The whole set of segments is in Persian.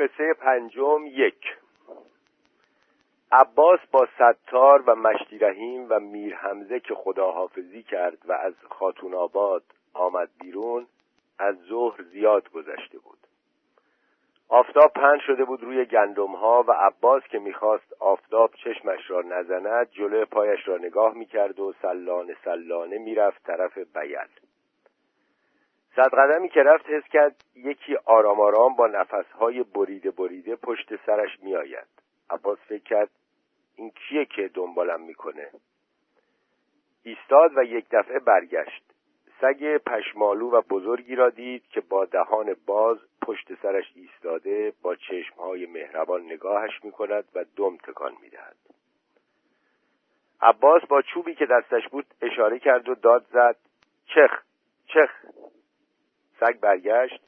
قصه پنجم یک. عباس با ستار و مشتی رحیم و میر حمزه که خداحافظی کرد و از خاتون آباد آمد بیرون از ظهر زیاد گذشته بود. آفتاب پهن شده بود روی گندم ها و عباس که می‌خواست آفتاب چشمش را نزند جلو پایش را نگاه می‌کرد و سلانه سلانه می‌رفت طرف بیل. صد قدمی که رفت حس کرد یکی آرام آرام با نفسهای بریده بریده پشت سرش میآید. عباس فکر کرد این کیه که دنبالم می‌کنه؟ ایستاد و یک دفعه برگشت. سگ پشمالو و بزرگی را دید که با دهان باز پشت سرش ایستاده با چشمهای مهربان نگاهش می‌کند و دم تکان می‌دهد. عباس با چوبی که دستش بود اشاره کرد و داد زد چخ چخ. سگ برگشت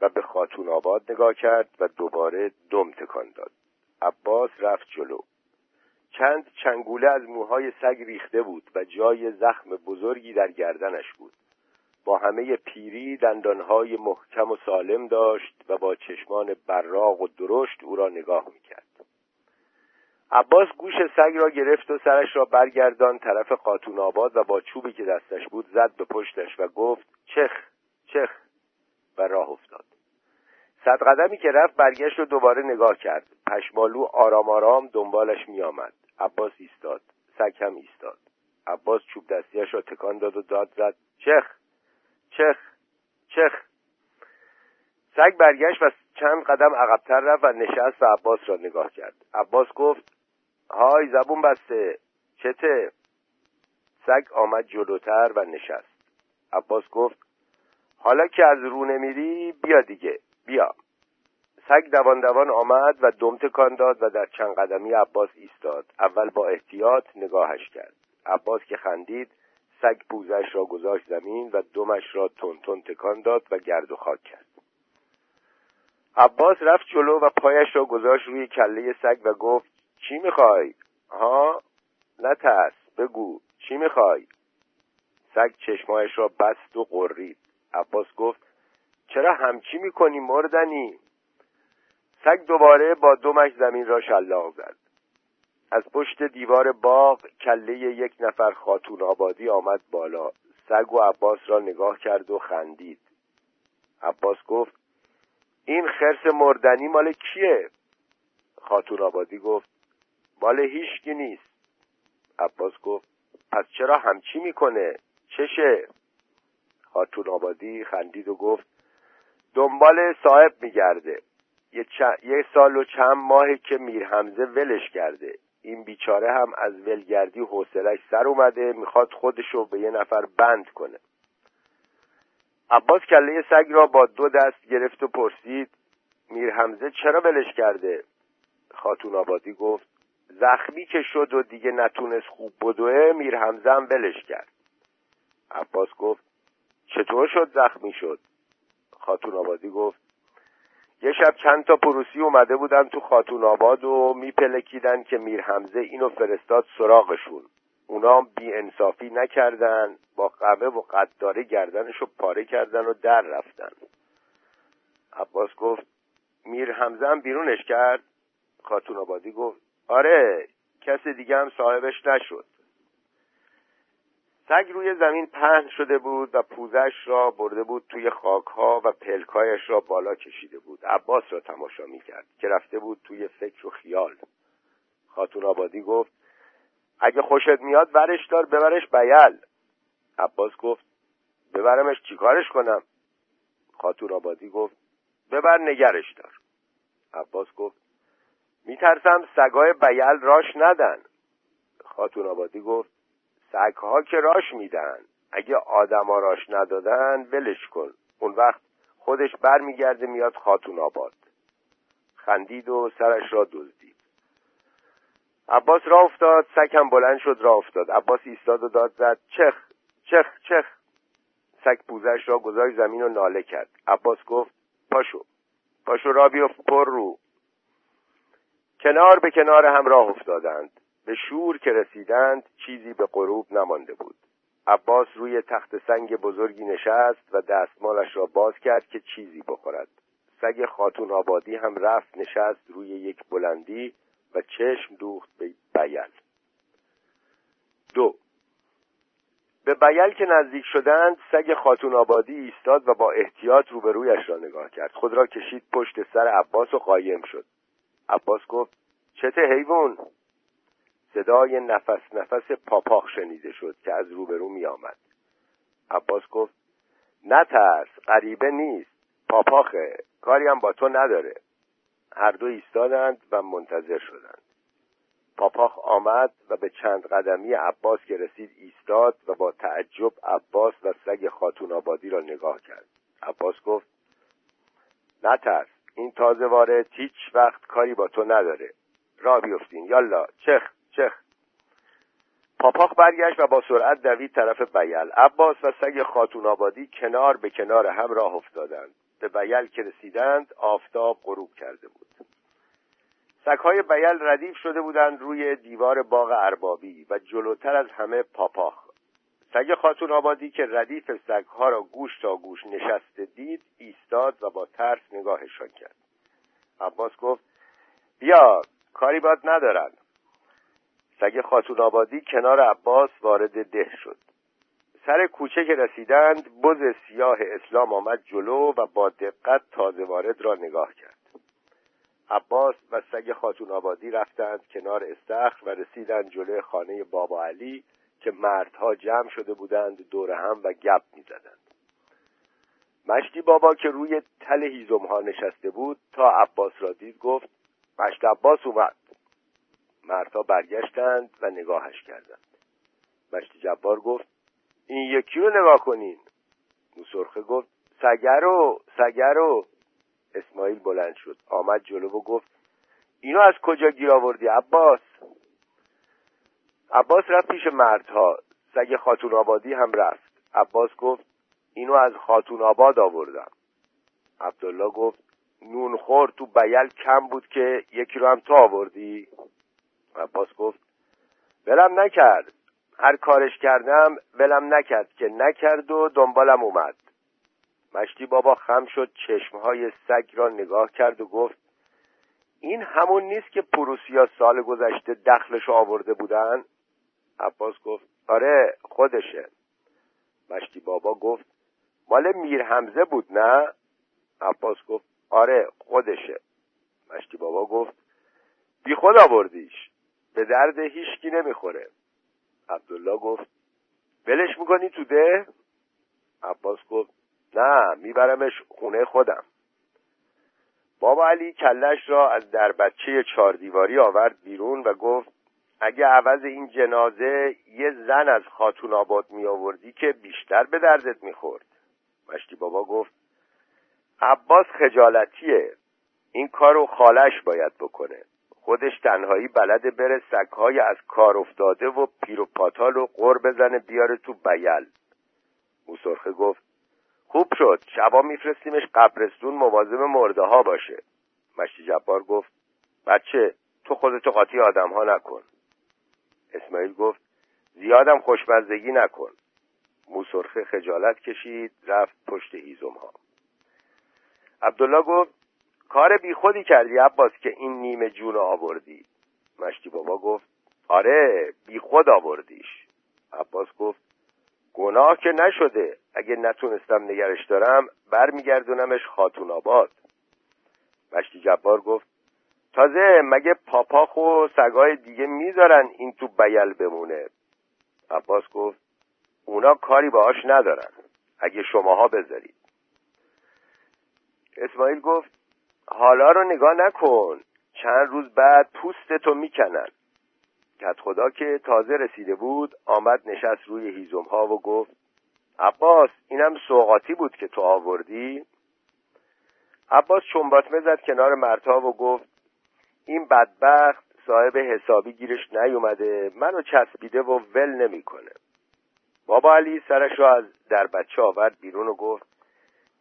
و به خاتون آباد نگاه کرد و دوباره دم تکان داد. عباس رفت جلو. چند چنگوله از موهای سگ ریخته بود و جای زخم بزرگی در گردنش بود. با همه پیری دندانهای محکم و سالم داشت و با چشمان براق و درشت او را نگاه می‌کرد. عباس گوش سگ را گرفت و سرش را برگردان طرف خاتون آباد و با چوبی که دستش بود زد به پشتش و گفت چخ! چخ و راه افتاد. صد قدمی که رفت برگشت و دوباره نگاه کرد. پشمالو آرام آرام دنبالش می آمد عباس ایستاد. سگ هم ایستاد. عباس چوب دستیش را تکان داد و داد زد. چخ چخ چخ سگ برگشت و چند قدم عقبتر رفت و نشست و عباس را نگاه کرد. عباس گفت های زبون بسته. چته؟ سگ آمد جلوتر و نشست. عباس گفت حالا که از رو نمیری بیا دیگه بیا سگ دوان دوان آمد و دم تکان داد و در چند قدمی عباس ایستاد اول با احتیاط نگاهش کرد عباس که خندید سگ پوزش را گذاشت زمین و دمش را تون تون تکان داد و گرد و خاک کرد عباس رفت جلو و پایش را گذاشت روی کله سگ و گفت چی می‌خوای؟ ها؟ نترس بگو چی می‌خوای؟ سگ چشمایش را بست و قرید عباس گفت چرا همچی می‌کنی مردنی؟ سگ دوباره با دمش زمین را شلاق زد. از پشت دیوار باغ کله یک نفر خاتون آبادی آمد بالا. سگ و عباس را نگاه کرد و خندید. عباس گفت این خرس مردنی مال کیه؟ خاتون آبادی گفت مال هیچکی نیست. عباس گفت پس چرا همچی می‌کنه؟ چشه؟ خاتون آبادی خندید و گفت دنبال صاحب میگرده. یه, چ... یه سال و چند ماهی که میر حمزه ولش کرده. این بیچاره هم از ولگردی حوصلش سر اومده می‌خواد خودشو به یه نفر بند کنه. عباس کله سگ را با دو دست گرفت و پرسید میر حمزه چرا ولش کرده؟ خاتون آبادی گفت زخمی که شد و دیگه نتونست خوب بدوه میر حمزه هم ولش کرد. عباس گفت چطور شد زخمی شد؟ خاتون آبادی گفت یه شب چند تا پروسی اومده بودن تو خاتون آباد و میپلکیدن که میر حمزه اینو فرستاد سراغشون. اونا بی انصافی نکردن با قمه و قداره گردنشو پاره کردن و در رفتن. عباس گفت میر حمزه هم بیرونش کرد؟ خاتون آبادی گفت آره کس دیگه هم صاحبش نشد. سگ روی زمین پهن شده بود و پوزش را برده بود توی خاکها و پلکایش را بالا کشیده بود. عباس را تماشا می‌کرد که رفته بود توی فکر و خیال. خاتون آبادی گفت اگه خوشت میاد ورش دار ببرش بیل. عباس گفت ببرمش چیکارش کنم؟ خاتون آبادی گفت ببر نگرش دار. عباس گفت میترسم سگای بیل راش ندن. خاتون آبادی گفت سگها که راش میدن. اگه آدما راش ندادن ولش کن. اون وقت خودش برمیگرده میاد خاتون آباد. خندید و سرش را دزدید. عباس را افتاد سگ هم بلند شد را افتاد. عباس ایستاد و داد زد چخ چخ چخ. سگ پوزش را گذاشت زمین و ناله کرد. عباس گفت پاشو پاشو را بیفت پر رو. کنار به کنار هم راه افتادند. به شور که رسیدند چیزی به غروب نمانده بود. عباس روی تخت سنگ بزرگی نشست و دستمالش را باز کرد که چیزی بخورد. سگ خاتون آبادی هم رفت نشست روی یک بلندی و چشم دوخت به بیل. دو. به بیل که نزدیک شدند سگ خاتون آبادی ایستاد و با احتیاط روبرویش را نگاه کرد. خود را کشید پشت سر عباس و قایم شد. عباس گفت چته حیوان؟ صدای نفس نفس پاپاخ شنیده شد که از روبرو می آمد عباس گفت نترس غریبه نیست پاپاخه کاری هم با تو نداره. هر دو ایستادند و منتظر شدند. پاپاخ آمد و به چند قدمی عباس که رسید ایستاد و با تعجب عباس و سگ خاتون آبادی را نگاه کرد. عباس گفت نترس این تازه وارد هیچ وقت کاری با تو نداره. را بیفتین یالا چخ. چخ پاپاخ برگشت و با سرعت دوید طرف بیل. عباس و سگ خاتون آبادی کنار به کنار هم راه افتادند. به بیل که رسیدند آفتاب غروب کرده بود. سگهای بیل ردیف شده بودند روی دیوار باغ اربابی و جلوتر از همه پاپاخ. سگ خاتون آبادی که ردیف سگها را گوش تا گوش نشسته دید ایستاد و با ترس نگاهشان کرد. عباس گفت بیا کاری باد ندارن. سگ خاتون آبادی کنار عباس وارد ده شد. سر کوچه که رسیدند بز سیاه اسلام آمد جلو و با دقت تازه وارد را نگاه کرد. عباس و سگ خاتون آبادی رفتند کنار استخر و رسیدند جلوی خانه بابا علی که مردها جمع شده بودند دور هم و گپ می‌زدند. مشتی بابا که روی تل هیزم ها نشسته بود تا عباس را دید گفت مشت عباس اومد. مردها برگشتند و نگاهش کردند. مشتی جبار گفت این یکی رو نگاه کنین. موسرخه گفت سگرو سگرو. اسماعیل بلند شد. آمد جلو و گفت اینو از کجا گیر آوردی عباس؟ عباس رفت پیش مردها. سگ خاتون آبادی هم رفت. عباس گفت اینو از خاتون آباد آوردم. عبدالله گفت نون خور تو بیل کم بود که یکی رو هم تو آوردی؟ عباس گفت ولم نکرد. هر کارش کردم ولم نکرد که نکرد و دنبالم اومد. مشتی بابا خم شد چشمهای سگ را نگاه کرد و گفت این همون نیست که پروسیا سال گذشته دخلش آورده بودن؟ عباس گفت آره خودشه. مشتی بابا گفت مال میر حمزه بود نه؟ عباس گفت آره خودشه. مشتی بابا گفت بی خود آوردیش. به درد هیچکی نمی‌خوره. عبدالله گفت ولش می‌کنی تو ده؟ عباس گفت نه میبرمش خونه خودم. بابا علی کلش را از در بچه چاردیواری آورد بیرون و گفت اگه عوض این جنازه یه زن از خاتون آباد می آوردی که بیشتر به دردت می‌خورد. مشتی بابا گفت عباس خجالتیه. این کارو خالش باید بکنه. خودش تنهایی بلده بره سگهای از کار افتاده و پیر و پاتال و قر بزنه بیاره تو بیل. موسرخه گفت خوب شد شبا میفرستیمش قبرستون مواظب مرده ها باشه. مشتی جبار گفت بچه تو خودتو قاطی آدم ها نکن. اسماعیل گفت زیادم خوشمزدگی نکن. موسرخه خجالت کشید رفت پشت هیزم ها عبدالله گفت کار بی خودی کردی عباس که این نیمه جون آوردی؟ مشتی بابا گفت آره بی خود آوردیش. عباس گفت گناه که نشده اگه نتونستم نگرش دارم برمیگردونمش خاتون آباد. مشتی جبار گفت تازه مگه پاپاخ و سگای دیگه می‌ذارن این تو بیل بمونه؟ عباس گفت اونا کاری باهاش ندارن اگه شماها بذارید. اسماعیل گفت حالا رو نگاه نکن. چند روز بعد پوستتو می‌کنن. کت خدا که تازه رسیده بود آمد نشست روی هیزم ها و گفت عباس اینم سوقاتی بود که تو آوردی؟ عباس چنباتمه زد کنار مرتا و گفت این بدبخت صاحب حسابی گیرش نیومده منو چسبیده و ول نمی‌کنه. بابا علی سرش را از در بچه آورد بیرون و گفت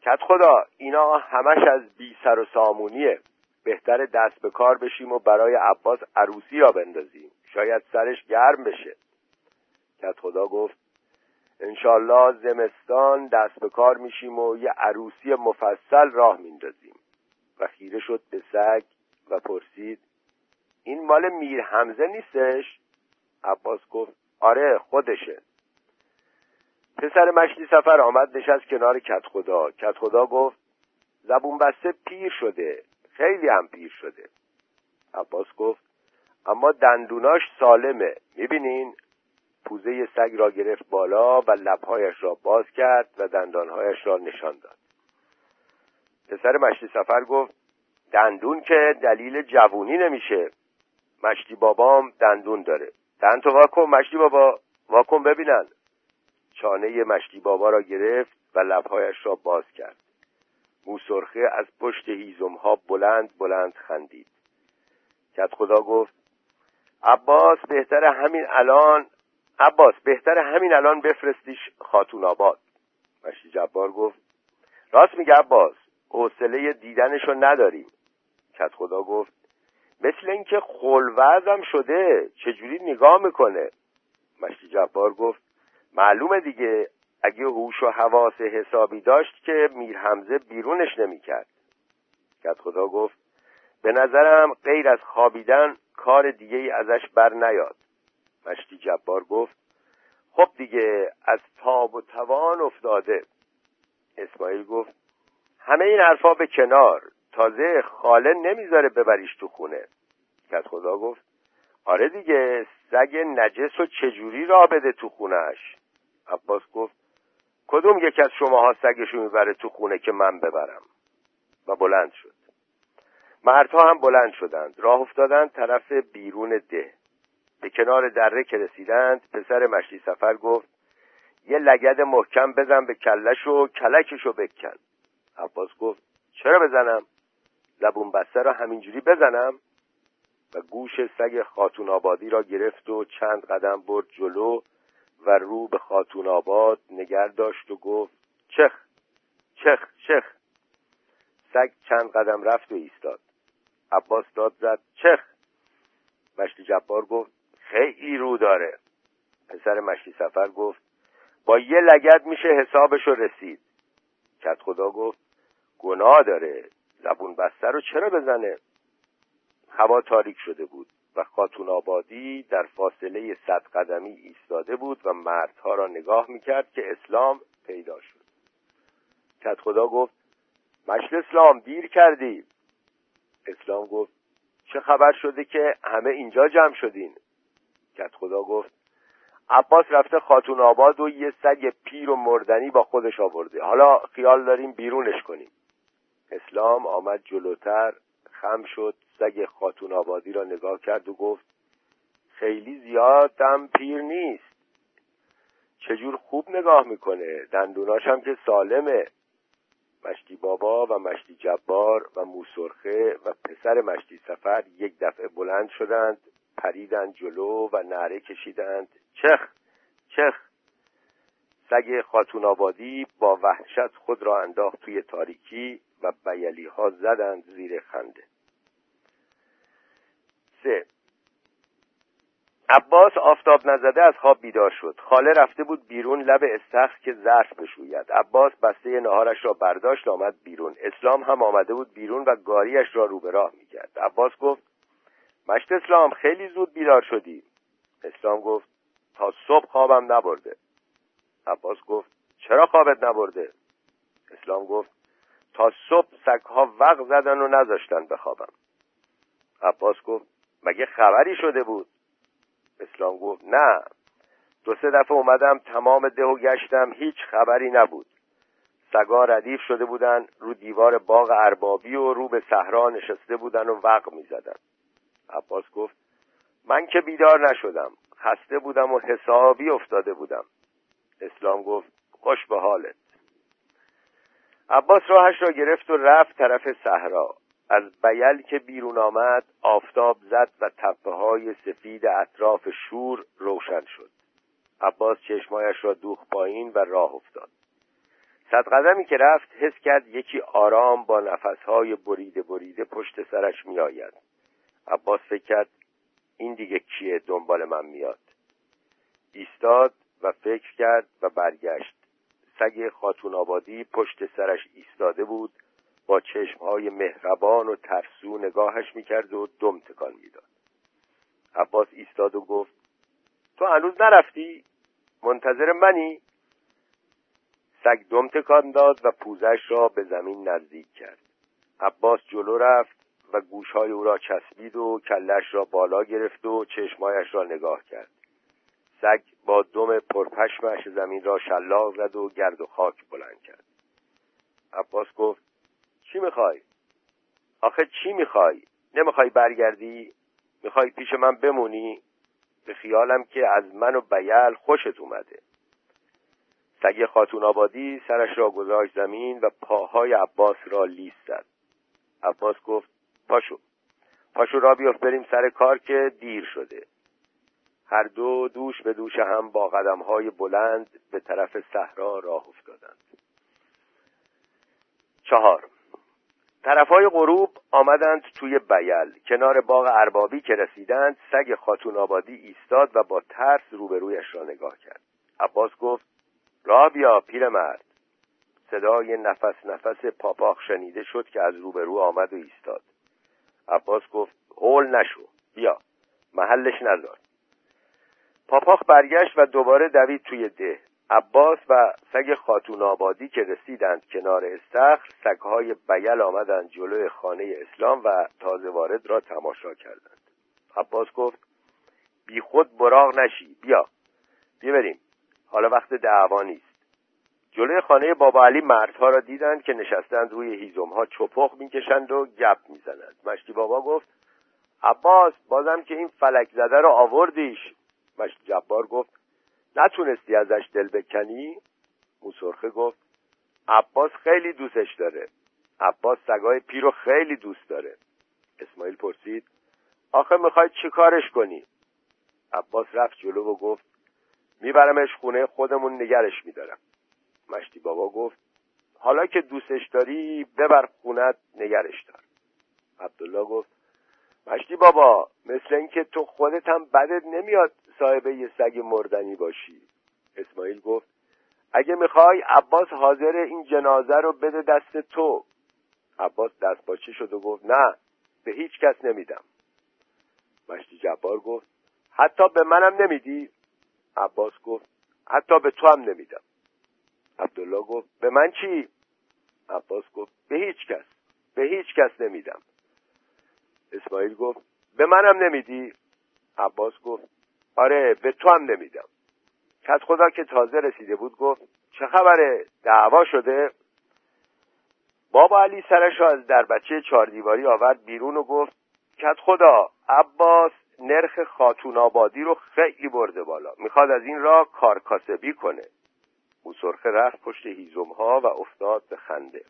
کت خدا اینا همش از بی سر و سامونیه. بهتر دست به کار بشیم و برای عباس عروسی را بندازیم. شاید سرش گرم بشه. کت خدا گفت انشالله زمستان دست به کار میشیم و یه عروسی مفصل راه میندازیم. خیره شد به سگ و پرسید این مال میر حمزه نیستش؟ عباس گفت آره خودشه. پسر مشتی سفر آمد نشست کنار کت خدا کت خدا گفت زبون بسته پیر شده. خیلی هم پیر شده. عباس گفت اما دندوناش سالمه. می‌بینین؟ پوزه سگ را گرفت بالا و لبهایش را باز کرد و دندانهایش را نشان داد. پسر مشتی سفر گفت دندون که دلیل جوونی نمیشه. مشتی بابام دندون داره. دند تو واکن مشتی بابا. واکن ببینن. چانه مشتی بابا را گرفت و لبهایش را باز کرد. موسرخه از پشت هیزم ها بلند بلند خندید. کت خدا گفت عباس بهتر همین الان عباس بهتر همین الان بفرستیش خاتون آباد. مشتی جبار گفت راست میگه عباس حوصله دیدنشو نداریم. کت خدا گفت مثل اینکه خلوزم شده چجوری نگاه می‌کنه؟ مشتی جبار گفت معلومه دیگه اگه هوش و حواس حسابی داشت که میر حمزه بیرونش نمی‌کرد. کت خدا گفت به نظرم غیر از خوابیدن کار دیگه ای ازش بر نیاد. مشتی جبار گفت خب دیگه از تاب و توان افتاده. اسماعیل گفت همه این حرفا به کنار تازه خاله نمی‌ذاره ببریش تو خونه. کت خدا گفت آره دیگه سگ نجس و چجوری را بده تو خونهش عباس گفت کدوم یک از شماها سگشو می‌بره تو خونه که من ببرم؟ و بلند شد. مردها هم بلند شدند. راه افتادند طرف بیرون ده. به کنار دره که رسیدند پسر مشتی سفر گفت یه لگد محکم بزن به کلش و کلکشو بکن. عباس گفت چرا بزنم؟ زبون بسته را همینجوری بزنم؟ و گوش سگ خاتون آبادی را گرفت و چند قدم برد جلو و رو به خاتون آباد نگر داشت و گفت چخ چخ چخ. سگ چند قدم رفت و ایستاد. عباس داد زد چخ. مشتی جبار گفت خیلی رو داره. پسر مشتی سفر گفت با یه لگد میشه حسابشو رسید. کت خدا گفت گناه داره. زبون بسته رو چرا بزنه؟ هوا تاریک شده بود. و خاتون آبادی در فاصله صد قدمی ایستاده بود و مردها را نگاه می‌کرد که اسلام پیدا شد. کت خدا گفت مشل اسلام دیر کردی. اسلام گفت چه خبر شده که همه اینجا جمع شدین؟ کت خدا گفت عباس رفته خاتون آباد و یه سگ پیر و مردنی با خودش آورده. حالا خیال داریم بیرونش کنیم. اسلام آمد جلوتر خم شد سگ خاتون آبادی را نگاه کرد و گفت خیلی زیادم پیر نیست. چجور خوب نگاه می‌کنه؟ دندوناش هم که سالمه. مشتی بابا و مشتی جبار و موسرخه و پسر مشتی سفر یک دفعه بلند شدند پریدند جلو و نعره کشیدند. چخ! چخ! سگ خاتون آبادی با وحشت خود را انداخت توی تاریکی و بیلی ها زدند زیر خنده. سه. عباس آفتاب نزده از خواب بیدار شد. خاله رفته بود بیرون لب استخر که ظرف بشوید. عباس بسته نهارش را برداشت آمد بیرون. اسلام هم آمده بود بیرون و گاریش را رو به راه می‌کرد. عباس گفت مشت اسلام خیلی زود بیدار شدی. اسلام گفت تا صبح خوابم نبرده. عباس گفت چرا خوابت نبرده؟ اسلام گفت تا صبح سگها وق زدن و نذاشتن بخوابم. عباس گفت مگه خبری شده بود؟ اسلام گفت نه. دو سه دفعه اومدم تمام ده و گشتم هیچ خبری نبود. سگا ردیف شده بودن رو دیوار باغ اربابی و رو به صحرا نشسته بودن و وق می‌زدن. عباس گفت من که بیدار نشدم. خسته بودم و حسابی افتاده بودم. اسلام گفت خوش به حالت. عباس راهش را گرفت و رفت طرف صحرا. از بیل که بیرون آمد آفتاب زد و تپه های سفید اطراف شور روشن شد. عباس چشمایش را دوخ پایین و راه افتاد. صد قدمی که رفت حس کرد یکی آرام با نفسهای بریده بریده پشت سرش میآید. عباس فکر کرد این دیگه کیه؟ دنبال من میاد. ایستاد و فکر کرد و برگشت. سگ خاتون آبادی پشت سرش ایستاده بود با چشمهای مهربان و ترسو نگاهش می‌کرد و دم تکان می‌داد. عباس ایستاد و گفت تو هنوز نرفتی؟ منتظر منی؟ سگ دم تکان داد و پوزش را به زمین نزدیک کرد. عباس جلو رفت و گوشهای او را چسبید و کلش را بالا گرفت و چشمایش را نگاه کرد. سگ با دم پرپشمش زمین را شلاق زد و گرد و خاک بلند کرد. عباس گفت چی می‌خوای؟ آخه چی می‌خوای؟ نمی‌خوای برگردی؟ می‌خوای پیش من بمونی؟ به خیالم که از من و بیل خوشت اومده سگ خاتون آبادی سرش را گذاشت زمین و پاهای عباس را لیست زد عباس گفت پاشو پاشو را بیفت بریم سر کار که دیر شده هر دو دوش به دوش هم با قدم های بلند به طرف صحرا راه افتادند چهار طرف های غروب آمدند توی بیل. کنار باغ اربابی که رسیدند سگ خاتون آبادی ایستاد و با ترس روبرویش را نگاه کرد. عباس گفت راه بیا پیرمرد. صدای نفس نفس پاپاخ شنیده شد که از روبرو آمد و ایستاد. عباس گفت هول نشو بیا محلش نذار. پاپاخ برگشت و دوباره دوید توی ده. عباس و سگ خاتون آبادی که رسیدند کنار استخر سگهای بیل آمدند جلوی خانه اسلام و تازه وارد را تماشا کردند. عباس گفت بی خود براغ نشی بیا بیا بریم. حالا وقت دعوا نیست. جلوی خانه بابا علی مردها را دیدند که نشستند روی هیزم ها چپخ می‌کشند و گپ می‌زنند. مشتی بابا گفت عباس بازم که این فلک زده را آوردیش. مشتی جبار گفت نتونستی ازش دل بکنی؟ موسرخه گفت عباس خیلی دوستش داره. عباس سگای پیرو خیلی دوست داره. اسماعیل پرسید آخه می‌خوای چی کارش کنی؟ عباس رفت جلو و گفت میبرمش خونه خودمون نگرش میدارم. مشتی بابا گفت حالا که دوستش داری ببر خونت نگرش دار. عبدالله گفت مشتی بابا مثل اینکه تو خودت هم بدت نمیاد. صاحب یه سگ مردنی باشی. اسماعیل گفت اگه می‌خوای عباس حاضر این جنازه رو بده دست تو. عباس دست باچه شد و گفت نه به هیچ کس نمیدم. مشتی جبار گفت حتی به منم نمیدی؟ عباس گفت حتی به تو هم نمیدم. عبدالله گفت به من چی؟ عباس گفت به هیچ کس به هیچ کس نمیدم. اسماعیل گفت به منم نمیدی؟ عباس گفت آره به تو هم نمیدم. کت خدا که تازه رسیده بود گفت چه خبره دعوا شده؟ بابا علی سرش از در بچه چهار دیواری آورد بیرون و گفت کت خدا عباس نرخ خاتون آبادی رو خیلی برده بالا. می‌خواد از این را کارکاسبی کنه. او سرخه رفت پشت هیزم ها و افتاد به خنده.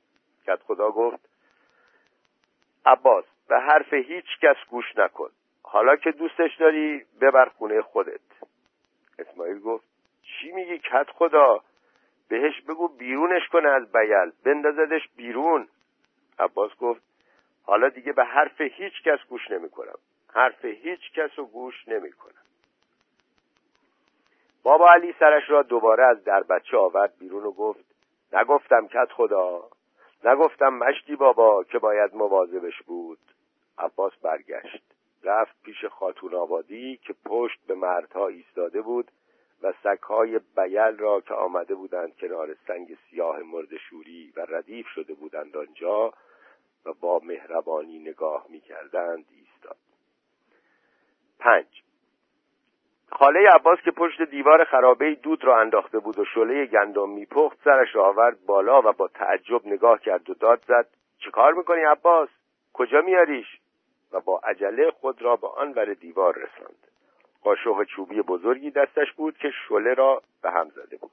کت خدا گفت عباس به حرف هیچ کس گوش نکن. حالا که دوستش داری ببر خونه خودت. اسماعیل گفت چی میگی کت خدا؟ بهش بگو بیرونش کنه از بیل. بندازدش بیرون. عباس گفت حالا دیگه به حرف هیچ کس گوش نمی‌کنم. حرف هیچ کس رو گوش نمی‌کنم. بابا علی سرش را دوباره از در بچه آورد بیرون و گفت نگفتم کت خدا. نگفتم مشتی بابا که باید مواظبش بود. عباس برگشت. رفت پیش خاتون آبادی که پشت به مردها ایستاده بود و سگهای بیل را که آمده بودند کنار سنگ سیاه مرد شوری و ردیف شده بودند آنجا و با مهربانی نگاه می‌کردند ایستاد. پنج. خاله عباس که پشت دیوار خرابه دود را انداخته بود و شله گندم میپخت سرش را آورد بالا و با تعجب نگاه کرد و داد زد. چه کار می‌کنی عباس؟ کجا میاریش و با عجله خود را به آن ور دیوار رساند. قاشق چوبی بزرگی دستش بود که شله را به هم زده بود.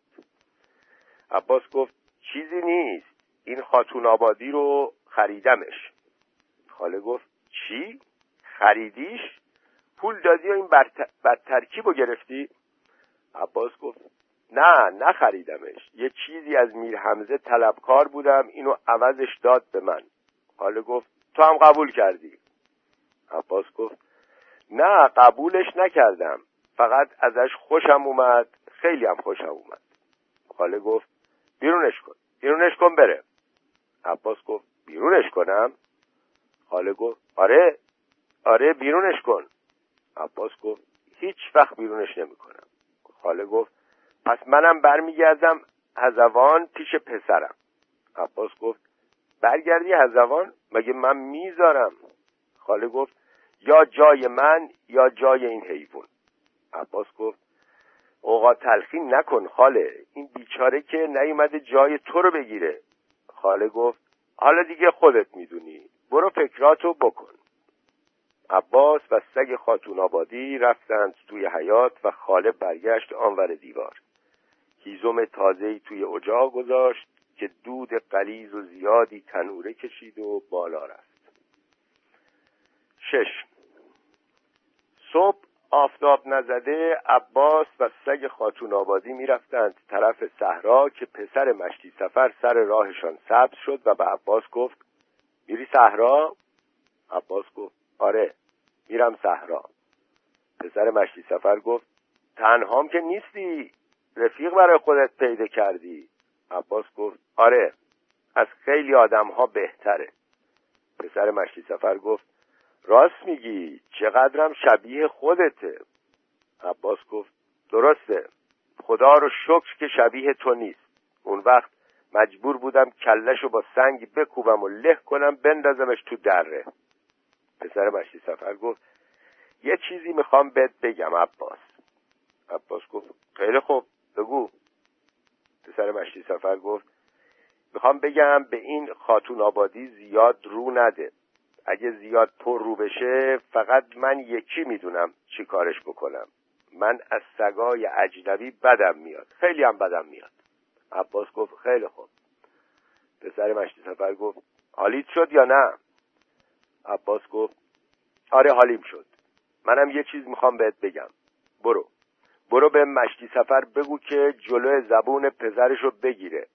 عباس گفت چیزی نیست. این خاتون آبادی رو خریدمش. خاله گفت چی؟ خریدیش؟ پول دادی و این بد ترکیب رو گرفتی؟ عباس گفت نه نخریدمش. یه چیزی از میر حمزه طلبکار بودم اینو عوضش داد به من. خاله گفت تو هم قبول کردی. عباس گفت نه قبولش نکردم. فقط ازش خوشم اومد خیلی هم خوشم اومد. خاله گفت بیرونش کن بیرونش کن بره. عباس گفت بیرونش کنم؟ خاله گفت آره آره بیرونش کن. عباس گفت هیچ وقت بیرونش نمی‌کنم. خاله گفت پس منم برمیگردم هزوان پیش پسرم. عباس گفت برگردی هزوان مگه من می‌ذارم؟ خاله گفت یا جای من یا جای این حیوان. عباس گفت اوقات تلخی نکن خاله این بیچاره که نیومده جای تو رو بگیره. خاله گفت حالا دیگه خودت می‌دونی. برو فکراتو بکن. عباس و سگ خاتون آبادی رفتند توی حیات و خاله برگشت آنور دیوار. هیزم تازهی توی اجاق گذاشت که دود قلیز و زیادی تنوره کشید و بالا رفت. شش صبح آفتاب نزده عباس و سگ خاتون آبادی می‌رفتند طرف صحرا که پسر مشتی سفر سر راهشان سبز شد و به عباس گفت میری صحرا؟ عباس گفت آره میرم صحرا. پسر مشتی سفر گفت تنهام که نیستی رفیق برای خودت پیدا کردی. عباس گفت آره از خیلی آدم ها بهتره. پسر مشتی سفر گفت راست میگی چقدرم شبیه خودته. عباس گفت درسته. خدا رو شکر که شبیه تو نیست. اون وقت مجبور بودم کلش رو با سنگ بکوبم و له کنم بندازمش تو دره. پسر مشتی سفر گفت یه چیزی می‌خوام بهت بگم عباس. عباس گفت خیلی خوب بگو. پسر مشتی سفر گفت می‌خوام بگم به این خاتون آبادی زیاد رو نده. اگه زیاد پر رو بشه فقط من یکی می‌دونم چی کارش بکنم. من از سگای اجنبی بدم میاد. خیلی هم بدم میاد. عباس گفت خیلی خوب. پسر مشتی سفر گفت حالیت شد یا نه؟ عباس گفت آره حالیم شد. منم یه چیز می‌خوام بهت بگم. برو. برو به مشتی سفر بگو که جلو زبون پسرشو بگیره.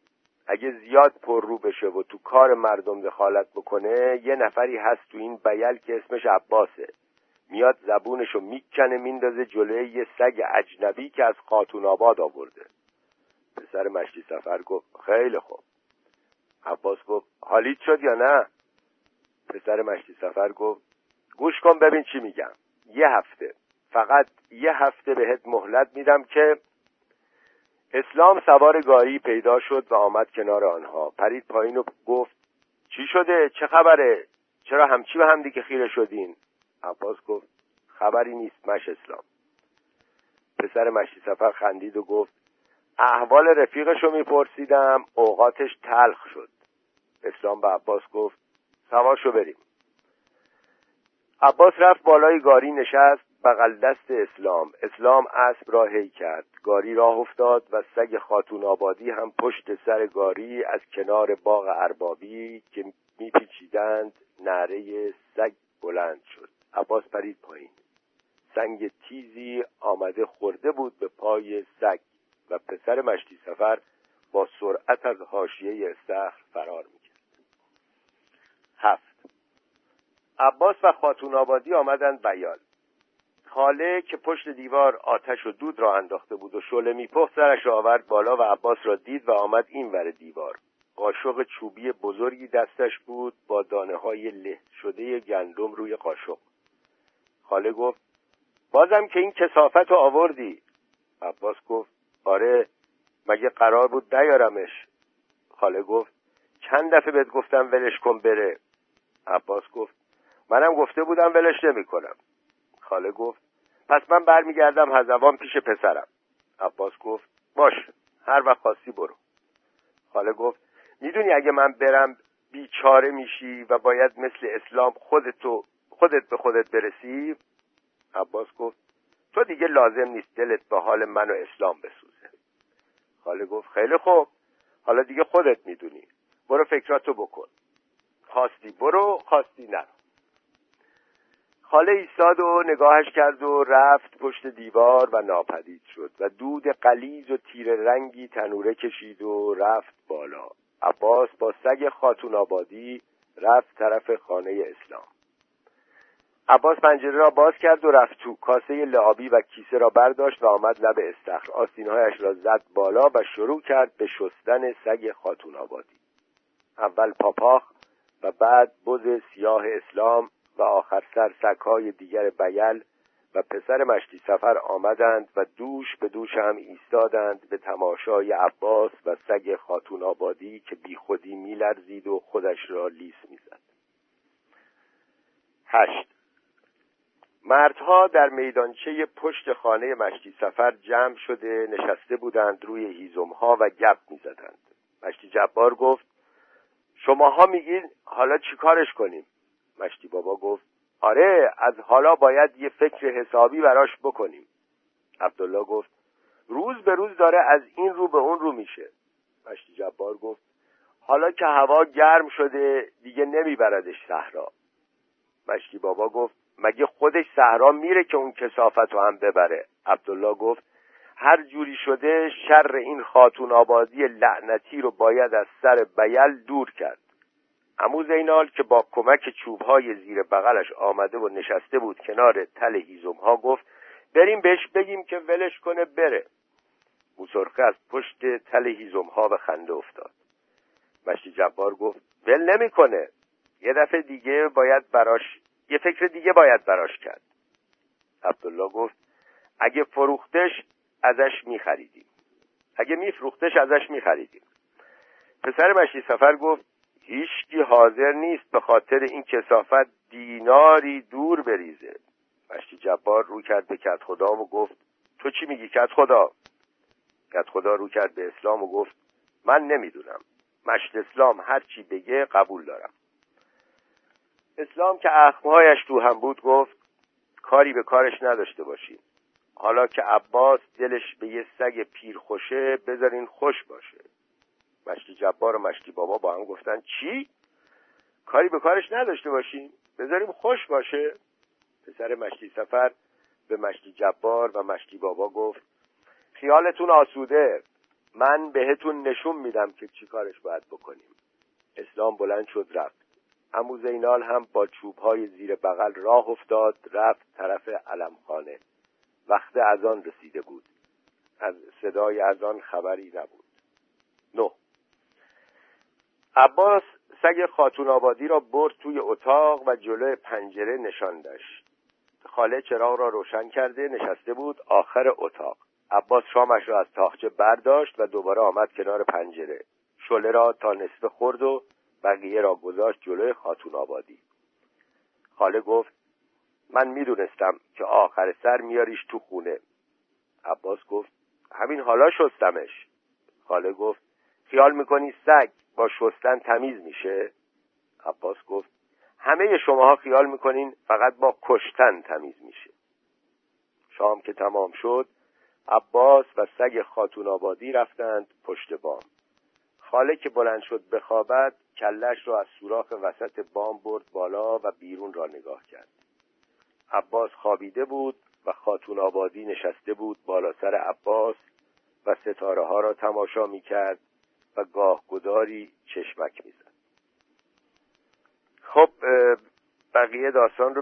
اگه زیاد پر رو بشه و تو کار مردم دخالت بکنه یه نفری هست تو این بیل که اسمش عباسه. میاد زبونشو می‌کنه میندازه جلوی یه سگ اجنبی که از خاتون آباد آورده. پسر مشتی سفر گفت خیلی خوب. عباس گفت حالیت شد یا نه؟ پسر مشتی سفر گفت گوش کن ببین چی میگم. یه هفته فقط یه هفته بهت مهلت میدم که اسلام سوار گاری پیدا شد و آمد کنار آنها. پرید پایین و گفت چی شده؟ چه خبره؟ چرا همچی به هم دیگه خیره شدین؟ عباس گفت خبری نیست مش اسلام. پسر مشتی سفر خندید و گفت احوال رفیقشو میپرسیدم اوقاتش تلخ شد. اسلام به عباس گفت سواشو بریم. عباس رفت بالای گاری نشست بغل دست اسلام. اسلام اسب را هی کرد. گاری راه افتاد و سگ خاتون آبادی هم پشت سر گاری از کنار باغ اربابی که میپیچیدند نعره سگ بلند شد. عباس پرید پایین. سنگ تیزی آمده خورده بود به پای سگ و پسر مشتی سفر با سرعت از حاشیه استخر فرار می‌کرد. هفت. عباس و خاتون آبادی آمدند بیال خاله که پشت دیوار آتش و دود را انداخته بود و شله میپخت سرش را آورد بالا و عباس را دید و آمد این ور دیوار. قاشق چوبی بزرگی دستش بود با دانه های له شده گندم روی قاشق. خاله گفت بازم که این کسافت رو آوردی. عباس گفت آره مگه قرار بود نیارمش. خاله گفت چند دفعه بهت گفتم ولش کن بره. عباس گفت منم گفته بودم ولش نمی کنم خاله گفت پس من برمیگردم هزوان پیش پسرم. عباس گفت باش هر وقت خواستی برو. خاله گفت می‌دونی اگه من برم بیچاره میشی و باید مثل اسلام خودتو خودت به خودت برسی؟ عباس گفت تو دیگه لازم نیست دلت به حال من و اسلام بسوزه. خاله گفت خیلی خوب حالا دیگه خودت می‌دونی. برو فکراتو بکن. خواستی برو خواستی نرو. خاله ایستاد و نگاهش کرد و رفت پشت دیوار و ناپدید شد و دود قلیز و تیر رنگی تنوره کشید و رفت بالا. عباس با سگ خاتون آبادی رفت طرف خانه اسلام. عباس پنجره را باز کرد و رفت تو. کاسه لعابی و کیسه را برداشت و آمد لب استخر. آستینهایش را زد بالا و شروع کرد به شستن سگ خاتون آبادی. اول پاپاخ و بعد بز سیاه اسلام و آخر سر سگهای دیگر بیل و پسر مشتی سفر آمدند و دوش به دوش هم ایستادند به تماشای عباس و سگ خاتون آبادی که بی خودی میلرزید و خودش را لیس می‌زد. هشت. مردها در میدانچه پشت خانه مشتی سفر جمع شده نشسته بودند روی هیزمها و گپ می‌زدند. مشتی جبار گفت شماها میگین حالا چیکارش کنیم؟ مشتی بابا گفت آره از حالا باید یه فکر حسابی براش بکنیم. عبدالله گفت روز به روز داره از این رو به اون رو میشه. مشتی جبار گفت حالا که هوا گرم شده دیگه نمیبردش صحرا. مشتی بابا گفت مگه خودش صحرا میره که اون کسافت رو هم ببره؟ عبدالله گفت هر جوری شده شر این خاتون آبادی لعنتی رو باید از سر بیل دور کرد. امو زینال که با کمک چوبهای زیر بغلش آمده و نشسته بود کنار تل هیزم ها گفت بریم بهش بگیم که ولش کنه بره. موسرخه از پشت تل هیزم ها به خنده افتاد. مشتی جبار گفت ول نمی‌کنه. یه دفعه دیگه باید براش یه فکر دیگه باید براش کرد. عبدالله گفت اگه فروختش ازش میخریدیم. اگه میفروختش ازش میخریدیم. پسر مشتی سفر گفت هیچکی حاضر نیست به خاطر این کسافت دیناری دور بریزه. مشتی جبار رو کرد به کت خدا و گفت تو چی میگی کت خدا؟ کت خدا رو کرد به اسلام و گفت من نمی‌دونم. مشت اسلام هر چی بگه قبول دارم. اسلام که اخمهایش تو هم بود گفت کاری به کارش نداشته باشیم حالا که عباس دلش به یه سگ پیر خوشه بذارین خوش باشه. مشتی جبار و مشتی بابا با هم گفتن چی؟ کاری به کارش نداشته باشیم. بذاریم خوش باشه. پسر مشتی سفر به مشتی جبار و مشتی بابا گفت خیالتون آسوده. من بهتون نشون میدم که چی کارش باید بکنیم. اسلام بلند شد رفت. امو زینال هم با چوبهای زیر بغل راه افتاد رفت طرف علمخانه. وقت از آن رسیده بود. از صدای از آن خبری نبود نه عباس سگ خاتون آبادی را برد توی اتاق و جلوی پنجره نشاندش خاله چراغ را روشن کرده نشسته بود آخر اتاق. عباس شامش را از تاخچه برداشت و دوباره آمد کنار پنجره. شله را تا نصف خورد و بقیه را گذاشت جلوی خاتون آبادی. خاله گفت من می‌دونستم که آخر سر میاریش تو خونه. عباس گفت همین حالا شستمش. خاله گفت خیال می‌کنی سگ با شستن تمیز میشه؟ عباس گفت همه شماها خیال می‌کنین فقط با کشتن تمیز میشه. شام که تمام شد عباس و سگ خاتون آبادی رفتند پشت بام. خاله که بلند شد بخوابد کلش را از سوراخ وسط بام برد بالا و بیرون را نگاه کرد. عباس خوابیده بود و خاتون آبادی نشسته بود بالا سر عباس و ستاره ها را تماشا می کرد و گاه گداری چشمک می زد. خب بقیه داستان رو